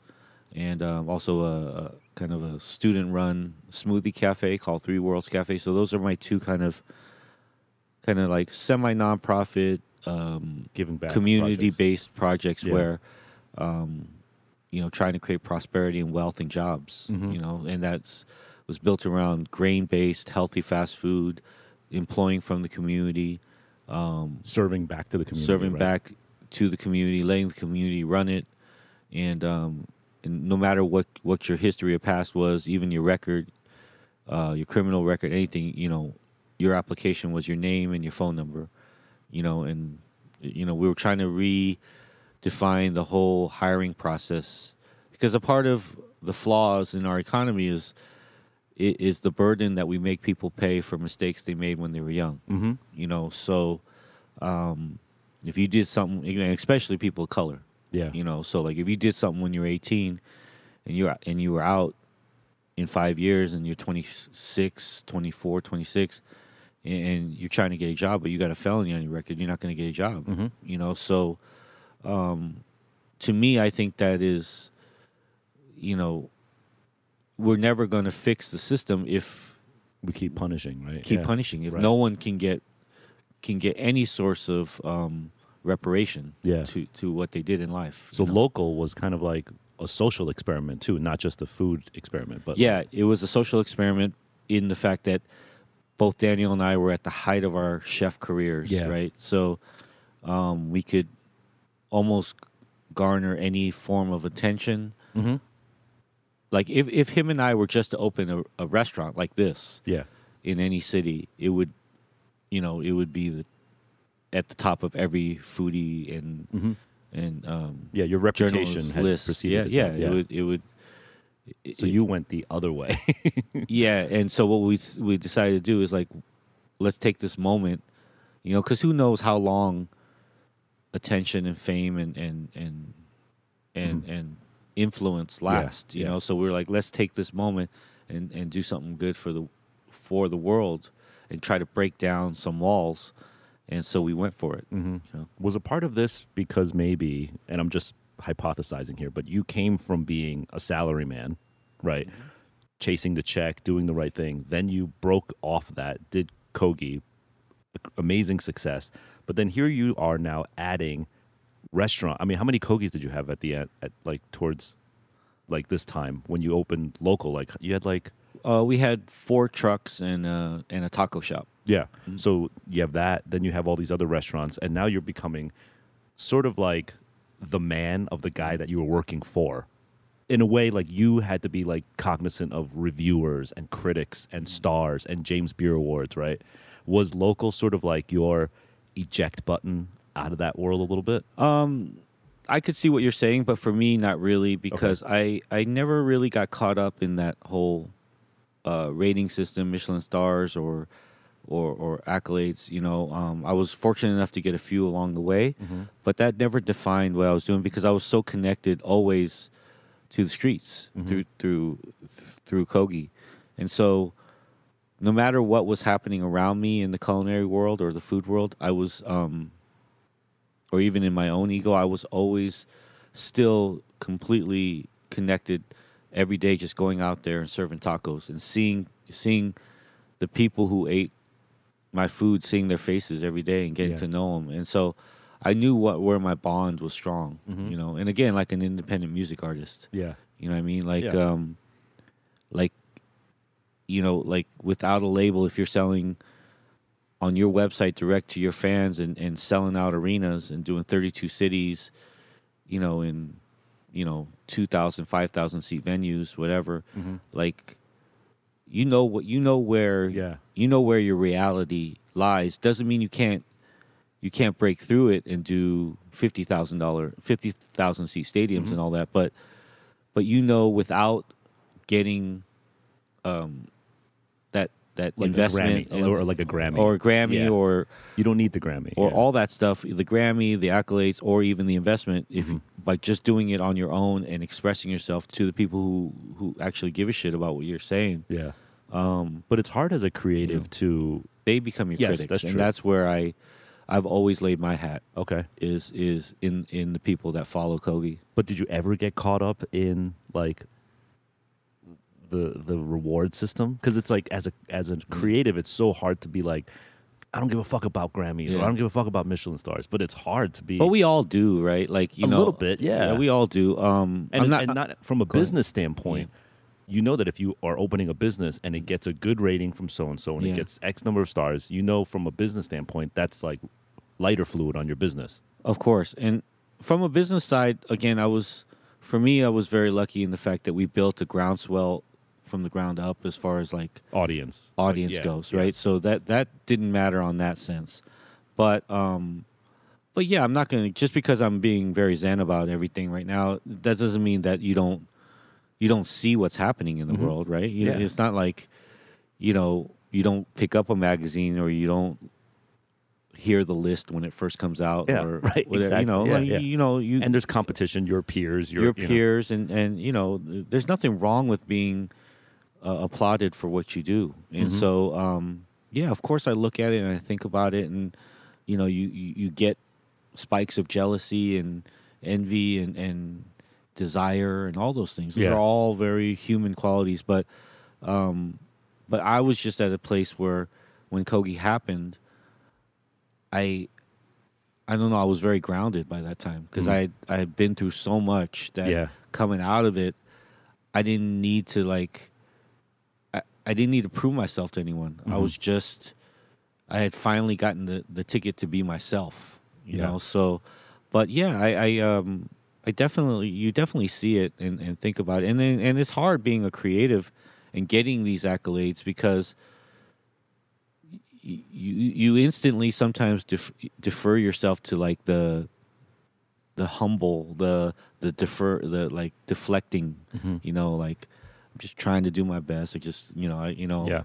and um, also a, a kind of a student-run smoothie cafe called Three Worlds Cafe. So those are my two kind of kind of like semi nonprofit um, Giving back. community-based projects, Yeah. where um, you know trying to create prosperity and wealth and jobs. Mhm. You know, and that's was built around grain-based, healthy fast food, employing from the community Serving back to the community. serving right? back to the community, letting the community run it, and um, and no matter what what your history or past was, even your record, uh, your criminal record, anything, you know, your application was your name and your phone number, you know, and you know we were trying to redefine the whole hiring process because a part of the flaws in our economy is is the burden that we make people pay for mistakes they made when they were young Mm-hmm. you know so um if you did something especially people of color Yeah. you know so like if you did something when you're 18 and you're and you were out in 5 years and you're 26 24 26 and- you're trying to get a job but you got a felony on your record you're not going to get a job Mhm. you know so um to me i think that is you know we're never going to fix the system if We keep punishing, right? keep Yeah. punishing if Right. no one can get can get any source of um, reparation Yeah. to to what they did in life. So you know? local was kind of like a social experiment too, not just a food experiment. But yeah, it was a social experiment in the fact that both Daniel and I were at the height of our chef careers, Yeah. right? So um, we could almost garner any form of attention. Mhm. Like if if him and I were just to open a, a restaurant like this, yeah, in any city, it would, you know, it would be the at the top of every foodie and and um, Yeah, your reputation had list. preceded Yeah, yeah, itself, it would. It would. So you went the other way. Yeah, and so what we we decided to do is like, let's take this moment, you know, because who knows how long attention and fame and and and and and influence last, you Mm-hmm. yeah. know. So we are like, let's take this moment and and do something good for the for the world, and try to break down some walls, and so we went for it. Mm-hmm. You know, was a part of this because maybe, and I'm just hypothesizing here, but you came from being a salaryman, right? Chasing the check, doing the right thing. Then you broke off that, did Kogi, amazing success. But then here you are now adding restaurant. I mean, how many Kogis did you have at the end, at like towards like this time when you opened local? Like you had like uh, we had four trucks and uh, and a taco shop. Yeah. So you have that, then you have all these other restaurants, and now you're becoming sort of like the man of the guy that you were working for. In a way, like you had to be like cognizant of reviewers and critics and stars and James Beard Awards, right? Was local sort of like your eject button out of that world a little bit? Um, I could see what you're saying, but for me, not really, because I I never really got caught up in that whole uh, rating system, Michelin stars or or or accolades. You know, um, I was fortunate enough to get a few along the way, but that never defined what I was doing because I was so connected always to the streets through through through Kogi, and so no matter what was happening around me in the culinary world or the food world, I was, um, or even in my own ego, I was always still completely connected every day, just going out there and serving tacos and seeing seeing the people who ate my food, seeing their faces every day and getting Yeah. to know them, and so. I knew what where my bond was strong, you know, and again, like an independent music artist, Yeah. you know what I mean? Like Yeah. um like you know, like without a label if you're selling on your website direct to your fans and, and selling out arenas and doing 32 cities, you know, in you know, 2000, 5000 seat venues, whatever. Like you know what you know where Yeah. you know where your reality lies doesn't mean you can't you can't break through it and do fifty thousand dollar fifty thousand seat stadiums Mm-hmm. and all that, but but you know without getting um that Like investment a Grammy, or like a Grammy. or a Grammy Yeah. or You don't need the Grammy. or yeah. all that stuff, the Grammy, the accolades, or even the investment, if Mm-hmm. by just doing it on your own and expressing yourself to the people who who actually give a shit about what you're saying, Yeah. Um, but it's hard as a creative to they become your Yes, critics, that's and true. that's where I I've always laid my hat okay. is is in in the people that follow Kogi. But did you ever get caught up in like the the reward system? Because it's like as a as a creative, it's so hard to be like, I don't give a fuck about Grammys or I don't give a fuck about Michelin stars. But it's hard to be. But we all do, right? Like you A know, little bit, yeah. we all do. Um, and, not, and not from a ahead. business standpoint. You know that if you are opening a business and it gets a good rating from so and so and Yeah. it gets X number of stars, you know from a business standpoint that's like lighter fluid on your business. Of course. And from a business side, again, I was, for me, I was very lucky in the fact that we built a groundswell from the ground up as far as like Audience, audience Like, yeah, goes, yeah. right? So that that didn't matter on that sense. But um but yeah, I'm not going to just because I'm being very zen about everything right now, that doesn't mean that you don't you don't see what's happening in the world, right? You Mm-hmm. Yeah. it's not like you know, you don't pick up a magazine or you don't hear the list when it first comes out Yeah, or right, whatever, exactly. you know, Yeah, like, yeah. you know, you And there's competition. Your peers, your, your you know. peers and and you know there's nothing wrong with being uh, applauded for what you do and Mm-hmm. so um yeah of course i look at it and i think about it and you know you you, you get spikes of jealousy and envy and and desire and all those things those Yeah. are all very human qualities but um but i was just at a place where when kogi happened i I don't know. I was very grounded by that time because I I had been through so much that Mm. Yeah. coming out of it, I didn't need to like. I, didn't need to prove myself to anyone. Mm-hmm. I was just, I had finally gotten the, the ticket to be myself. You Yeah. know, so, but yeah, I, I um I definitely you definitely see it and, and think about it, and then and it's hard being a creative and getting these accolades because you you instantly sometimes def, defer yourself to like the the humble, the the defer, the like deflecting. Mm-hmm. You know, like just trying to do my best. I just you know, I you know, Yeah.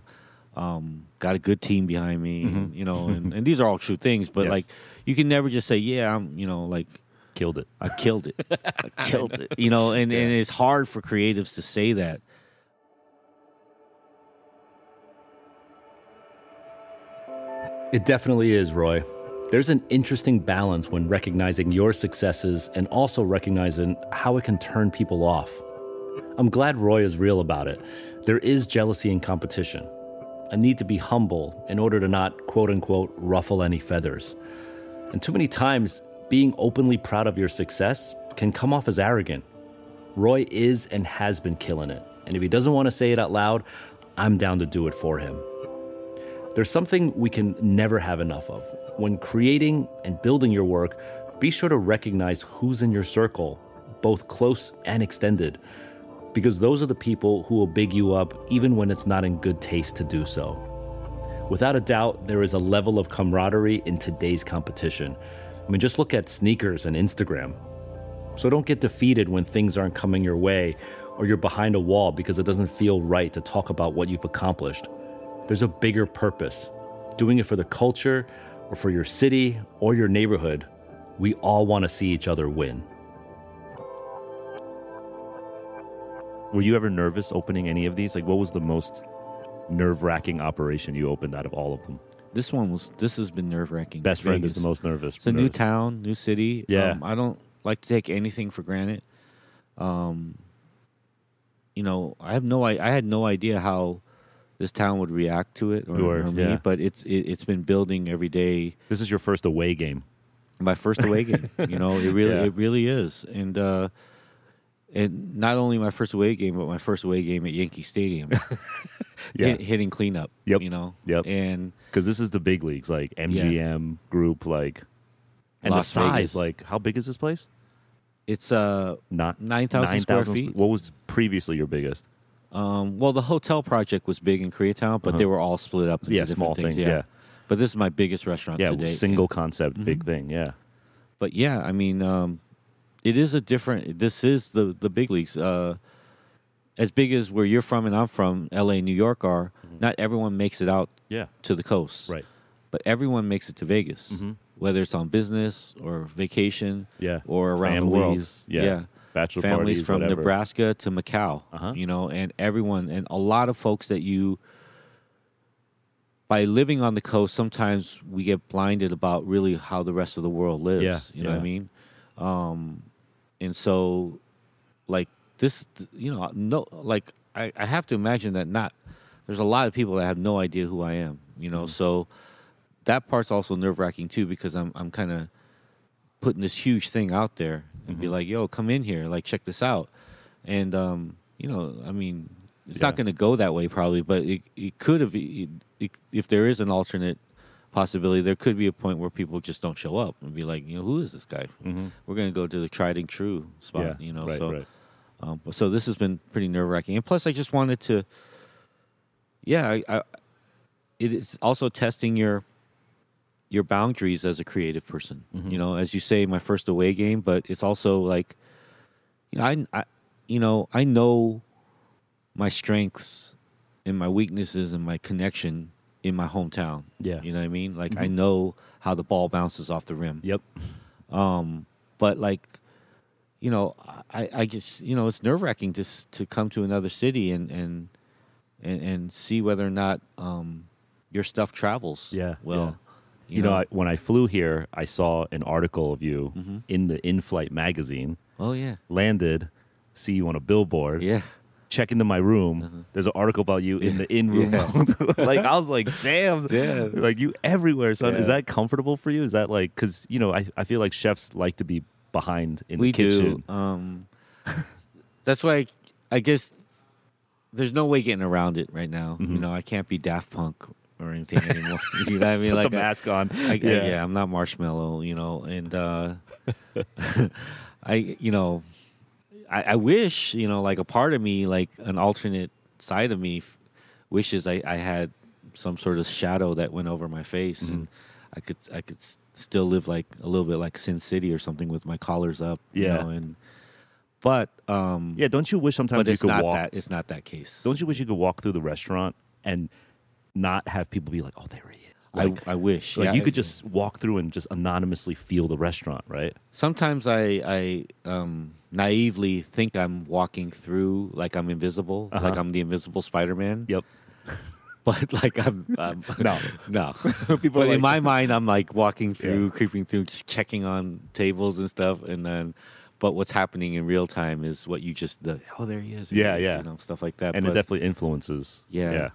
um, got a good team behind me. and, Mhm. you know, and, and these are all true things. But Yes. like, you can never just say, yeah, I'm you know, like Killed it. I killed it. I killed it. You know, and, and it's hard for creatives to say that. It definitely is, Roy. There's an interesting balance when recognizing your successes and also recognizing how it can turn people off. I'm glad Roy is real about it. There is jealousy and competition, a need to be humble in order to not, quote unquote, ruffle any feathers. And too many times, being openly proud of your success can come off as arrogant. Roy is and has been killing it. And if he doesn't want to say it out loud, I'm down to do it for him. There's something we can never have enough of. When creating and building your work, be sure to recognize who's in your circle, both close and extended, because those are the people who will big you up even when it's not in good taste to do so. Without a doubt, there is a level of camaraderie in today's competition. I mean, just look at sneakers and Instagram. So don't get defeated when things aren't coming your way or you're behind a wall because it doesn't feel right to talk about what you've accomplished. There's a bigger purpose. Doing it for the culture or for your city or your neighborhood, we all want to see each other win. Were you ever nervous opening any of these? Like, what was the most nerve wracking operation you opened out of all of them? This one was. This has been nerve wracking. Best friend is the most nervous. It's a new town, new city. Yeah. Um, I don't like to take anything for granted. Um, you know, I have no. I, I had no idea how this town would react to it or, or me, yeah. but it's it, it's been building every day. This is your first away game. My first away game. You know, it really Yeah. it really is, and uh, and not only my first away game, but my first away game at Yankee Stadium. Yeah. hit, hitting cleanup. Yep. You know. Yep. And Because this is the big leagues, like MGM group, like, and Las the size. Vegas. Like, how big is this place? it's uh Not 9,000 square 9,000 feet. What was previously your biggest? Um, well, the hotel project was big in Koreatown, but Uh-huh. they were all split up into Yeah, different small things. things, yeah. But this is my biggest restaurant Yeah, to date. single concept, Mm-hmm. big thing. Yeah. But yeah, I mean, um, it is a different. This is the the big leagues. Uh, as big as where you're from and I'm from, L.A., New York are. Not everyone makes it out Yeah. to the coast, Right. But everyone makes it to Vegas, Mhm. whether it's on business or vacation, Yeah. or around the world. Families, yeah. Bachelor families parties, from whatever. Nebraska to Macau, Uh-huh. you know, and everyone and a lot of folks that you by living on the coast, sometimes we get blinded about really how the rest of the world lives. Yeah, you know what I mean? Um, and so, like this, you know, no, like I, I have to imagine that not there's a lot of people that have no idea who I am. You know, Mm-hmm. so that part's also nerve wracking too because I'm I'm kind of putting this huge thing out there and Mm-hmm. be like, yo, come in here, like check this out. And um, you know, I mean, it's not going to go that way probably, but it it could have it, it, if there is an alternate possibility, there could be a point where people just don't show up and be like, you know, who is this guy? Mhm. We're going to go to the tried and true spot, Yeah. you know. right, so right. um, so this has been pretty nerve wracking, and plus, I just wanted to, yeah, I, I, it is also testing your your boundaries as a creative person. Mm-hmm. You know, as you say, my first away game, but it's also like, you know, I, I you know, I know my strengths and my weaknesses and my connection in my hometown. Yeah. you know what I mean. Like I know how the ball bounces off the rim. Yep. Um, but like, you know, I, I just, you know, it's nerve wracking to s- to come to another city and and and, and see whether or not um, your stuff travels. Yeah, Well, You, know, I, when I flew here, I saw an article of you Mm-hmm. in the in-flight magazine. oh yeah, Landed, see you on a billboard. yeah. Check into my room. There's an article about you in the in-room. Yeah. like I was like, damn, Damn. like you everywhere, son. Is that comfortable for you? Is that like because you know I, I feel like chefs like to be behind in we the kitchen. do. Um, that's why I guess there's no way getting around it right now. You know, I can't be Daft Punk or anything anymore. you know what I mean? Put like the I- mask on. I, yeah. yeah, I'm not Marshmello, you know, and uh, I, you know, I, I wish, you know, like a part of me, like an alternate side of me, f- wishes I, I had some sort of shadow that went over my face, and Mm-hmm. I could I could still live like a little bit like Sin City or something with my collars up. you Yeah. know, and but um, Yeah, don't you wish sometimes but you it's could not walk? that it's not that case. Don't you wish you could walk through the restaurant and not have people be like, "Oh, there he is." Like, I I wish like yeah, you could just walk through and just anonymously feel the restaurant, right? Sometimes I I um, naively think I'm walking through like I'm invisible, like Uh-huh. I'm the invisible Spider-Man. Yep. But like I'm, I'm No. no. People but are in my mind, I'm like walking through, creeping through, just checking on tables and stuff, and then. But what's happening in real time is what you just the oh there he is Yeah, he is, yeah. you know stuff like that And but, it definitely influences. yeah. Yeah.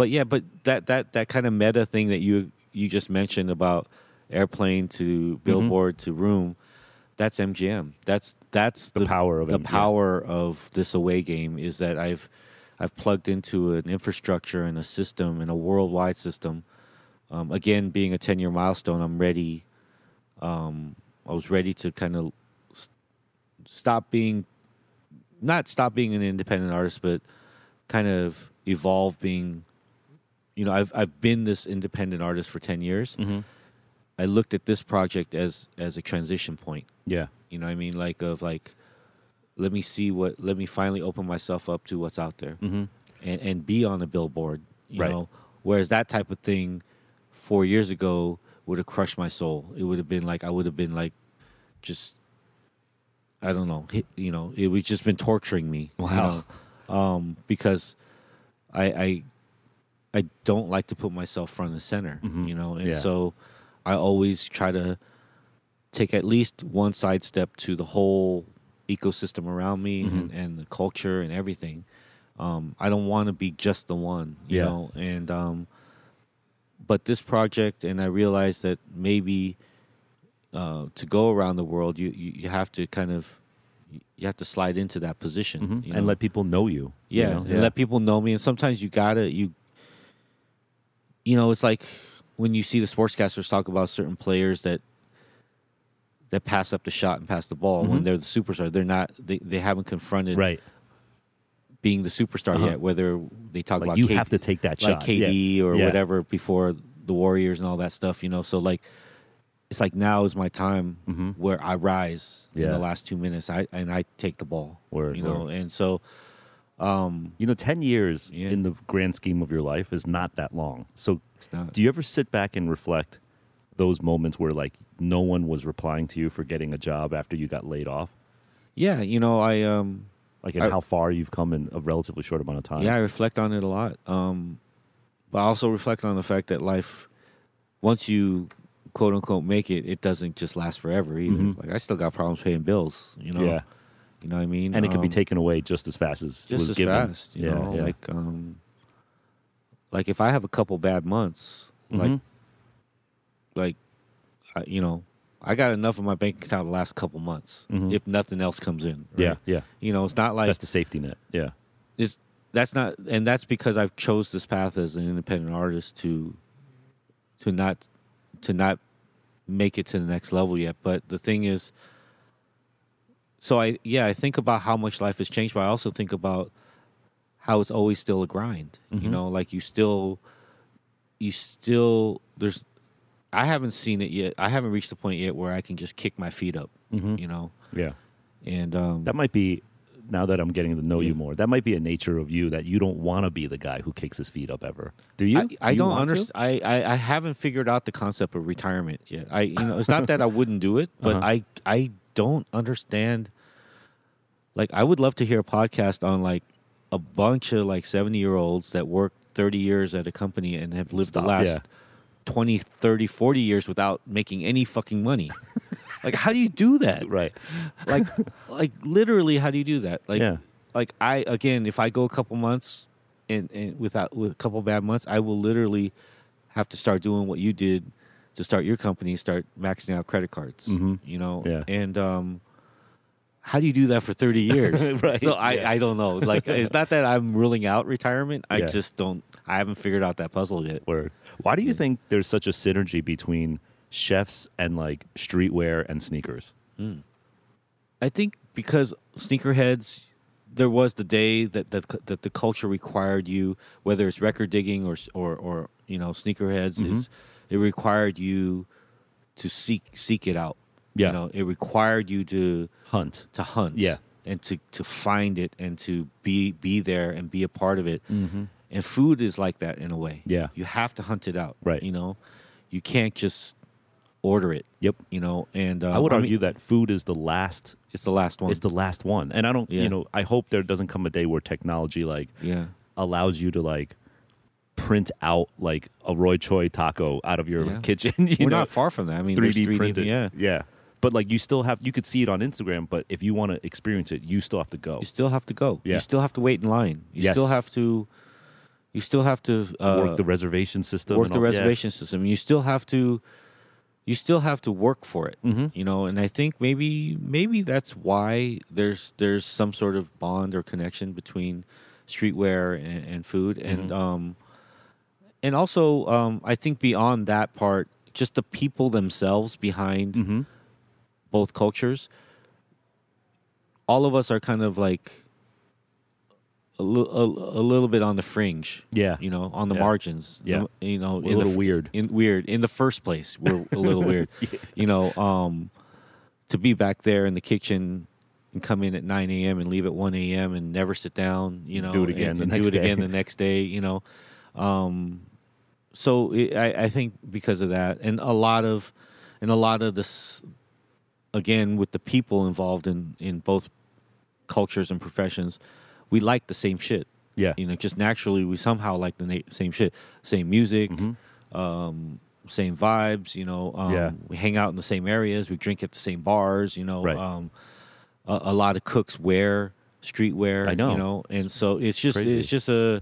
But yeah, but that that that kind of meta thing that you you just mentioned about airplane to Mm-hmm. billboard to room, that's MGM. That's that's The power of the MGM. power of this away game is that I've I've plugged into an infrastructure and a system and a worldwide system. Um, again, being a ten year milestone, I'm ready. Um, I was ready to kind of s- stop being, not stop being an independent artist, but kind of evolve being. You know, I've I've been this independent artist for ten years. Mm-hmm. I looked at this project as as a transition point. Yeah. You know what I mean? Like of like let me see what let me finally open myself up to what's out there Mm-hmm. and, and be on a billboard. You Right. know? Whereas that type of thing four years ago would have crushed my soul. It would have been like I would have been like just I don't know, hit, you know, it would just been torturing me. you Wow. know? Um, because I I I don't like to put myself front and center, Mhm. you know, and Yeah. so I always try to take at least one side step to the whole ecosystem around me Mm-hmm. and, and the culture and everything. Um, I don't want to be just the one, you Yeah. know. And um, but this project, and I realized that maybe uh, to go around the world, you, you you have to kind of you have to slide into that position Mhm. you And let people know you. you yeah, know? and let people know me. And sometimes you gotta you. You know, it's like when you see the sportscasters talk about certain players that that pass up the shot and pass the ball when Mhm. they're the superstar. They're not. They, they haven't confronted right. being the superstar Uh-huh. yet. Whether they talk Like about you K- have to take that like shot. KD Yeah. or Yeah. whatever before the Warriors and all that stuff. You know, so like it's like now is my time Mhm. where I rise in the last two minutes. I and I take the ball. Word, you know, word. and so. Um, You know, 10 years Yeah. in the grand scheme of your life is not that long. So, do you ever sit back and reflect those moments where, like, no one was replying to you for getting a job after you got laid off? yeah, you know, I um, Like, and I- how far you've come in a relatively short amount of time? Yeah, I reflect on it a lot. Um, but I also reflect on the fact that life, once you quote unquote make it, it doesn't just last forever either. Mhm. Like I still got problems paying bills. You know. Yeah. You know what I mean? And it can be Um, taken away just as fast as it just was as given. fast. You yeah, know, yeah. like um, like if I have a couple bad months, like Mhm. like, I, you know. I got enough in my bank account the last couple months. Mhm. If nothing else comes in, yeah, yeah. You know, it's not like That's the safety net. Yeah. it's that's not and that's because I've chose this path as an independent artist to to not to not make it to the next level yet. But the thing is so I yeah, I think about how much life has changed, but I also think about how it's always still a grind. You Mhm. know, like you still you still there's I haven't seen it yet. I haven't reached the point yet where I can just kick my feet up, Mm-hmm. you know. Yeah. And um That might be, now that I'm getting to know you more, that might be a nature of you that you don't want to be the guy who kicks his feet up ever. Do you? I, Do I you don't understand. I, I, I haven't figured out the concept of retirement yet. I you know it's not that I wouldn't do it, but Uh-huh. I I don't understand. Like I would love to hear a podcast on like a bunch of like seventy year olds that work thirty years at a company and have lived Stop, the last yeah. 20, 30, 40 years without making any fucking money. like how do you do that? Right. Like like literally how do you do that? Like yeah. like I again, if I go a couple months and, and without with a couple bad months, I will literally have to start doing what you did to start your company, start maxing out credit cards. Mhm. You know, Yeah. and um, how do you do that for thirty years? Right, So I, yeah. I don't know. Like it's not that I'm ruling out retirement. I Yeah. just don't. I haven't figured out that puzzle yet. Word. Why do you think there's such a synergy between chefs and like streetwear and sneakers? I think because sneakerheads there was the day that that that the culture required you, whether it's record digging or or or you know sneakerheads, Mm-hmm. is it required you to seek seek it out. Yeah. You know, it required you to Hunt. to hunt. Yeah. And to to find it and to be be there and be a part of it. Mm-hmm. And food is like that in a way. Yeah. You have to hunt it out. Right. You know, you can't just order it. Yep. You know, and uh, I would mean, argue that food is the last it's the last one. It's the last one. And I don't Yeah. you know, I hope there doesn't come a day where technology like yeah. allows you to like print out like a Roy Choi taco out of your Yeah. kitchen. You We're know, not far from that. I mean, 3D, there's 3D printed. Yeah. yeah. But like you still have you could see it on Instagram, but if you want to experience it, you still have to go. You still have to go. Yeah. You still have to wait in line. You Yes. still have to. You still have to uh, work the reservation system. work and the all- yeah. reservation system. You still have to. You still have to work for it. Mhm. You know, and I think maybe maybe that's why there's there's some sort of bond or connection between streetwear and, and food, and um, and also um, I think beyond that part, just the people themselves behind Mhm. both cultures. All of us are kind of like a, a, a little bit on the fringe. Yeah. you know, on the Yeah. margins. Yeah. you know, a little weird. In weird in the first place, we're a little weird. You know, um, to be back there in the kitchen and come in at nine a.m. and leave at one a.m. and never sit down. You know, Do it again and, the and do it day. again the next day. You know, um, so it, I, I think because of that, and a lot of, and a lot of this, again with the people involved in in both cultures and professions, we like the same shit. Yeah. You know, just naturally, we somehow like the na- same shit, same music, Mm-hmm. um, same vibes. You know, um, Yeah. we hang out in the same areas, we drink at the same bars. You know, Right. um, a, a lot of cooks wear streetwear. I know. You know, and so it's just crazy. it's just a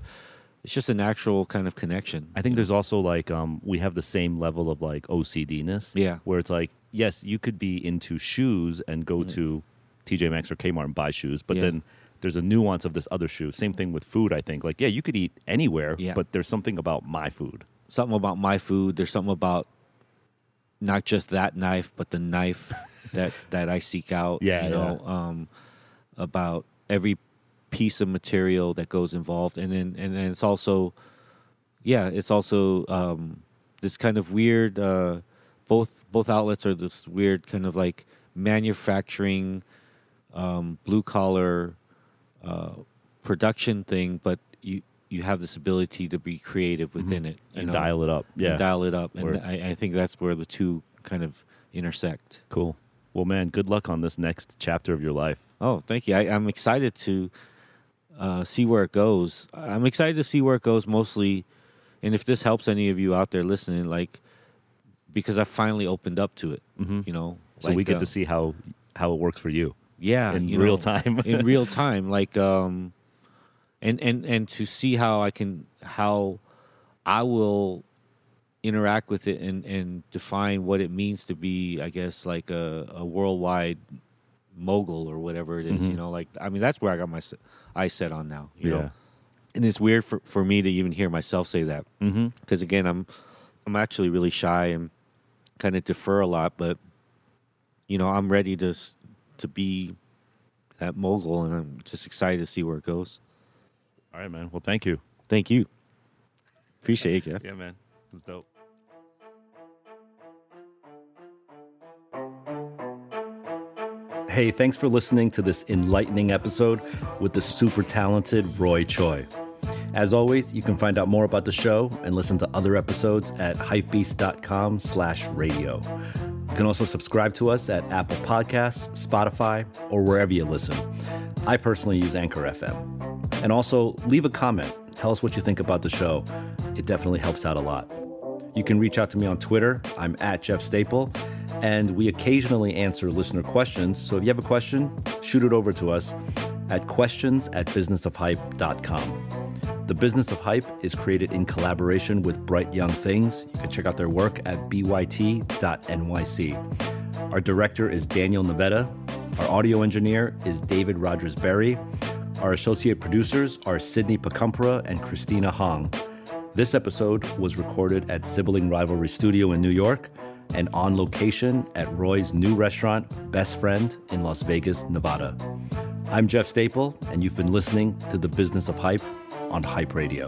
it's just a natural kind of connection. I think there's also like um we have the same level of like OCDness. Yeah. Where it's like, yes, you could be into shoes and go to TJ Maxx or Kmart and buy shoes, but. Yeah. then there's a nuance of this other shoe. Same thing with food, I think. Like, yeah, you could eat anywhere, Yeah. but there's something about my food. something about my food. There's something about not just that knife, but the knife that that I seek out. Yeah, you know, um, about every piece of material that goes involved, and then and then it's also, yeah, it's also um, this kind of weird. Uh, both both outlets are this weird kind of like manufacturing, um, blue collar uh, production thing, but you you have this ability to be creative within it you And know, dial it up. and Yeah. dial it up, and. I, I think that's where the two kind of intersect. Cool. Well, man, good luck on this next chapter of your life. Oh, thank you. I, I'm excited to uh, see where it goes. I'm excited to see where it goes mostly, and if this helps any of you out there listening, like because I finally opened up to it. Mhm. You know, So we get uh, to see how how it works for you yeah in you real know, time. in real time like um and and and to see how i can how i will interact with it and and define what it means to be i guess like a, a worldwide mogul or whatever it is, you Mhm. know like i mean that's where i got my eyes set on now you Yeah. know and it's weird for, for me to even hear myself say that mm-hmm. because again i'm i'm actually really shy and kind of defer a lot but you know i'm ready to to be that mogul and i'm just excited to see where it goes All right, man. Well, thank you. thank you appreciate it Jeff. Yeah, man. It's dope. Hey, thanks for listening to this enlightening episode with the super talented Roy Choi. As always, you can find out more about the show and listen to other episodes at hypebeast.com slash radio. You can also subscribe to us at Apple Podcasts, Spotify, or wherever you listen. I personally use Anchor FM. And also, leave a comment. Tell us what you think about the show. It definitely helps out a lot. You can reach out to me on Twitter. I'm at Jeff Staple. And we occasionally answer listener questions. So if you have a question, shoot it over to us at questions at businessofhype.com. The Business of Hype is created in collaboration with Bright Young Things. You can check out their work at byt.nyc. Our director is Daniel Nevada. Our audio engineer is David Rogers Berry. Our associate producers are Sydney Pacumpra and Christina Hong. This episode was recorded at Sibling Rivalry Studio in New York and on location at Roy's new restaurant, Best Friend, in Las Vegas, Nevada. I'm Jeff Staple, and you've been listening to The Business of Hype on Hype Radio.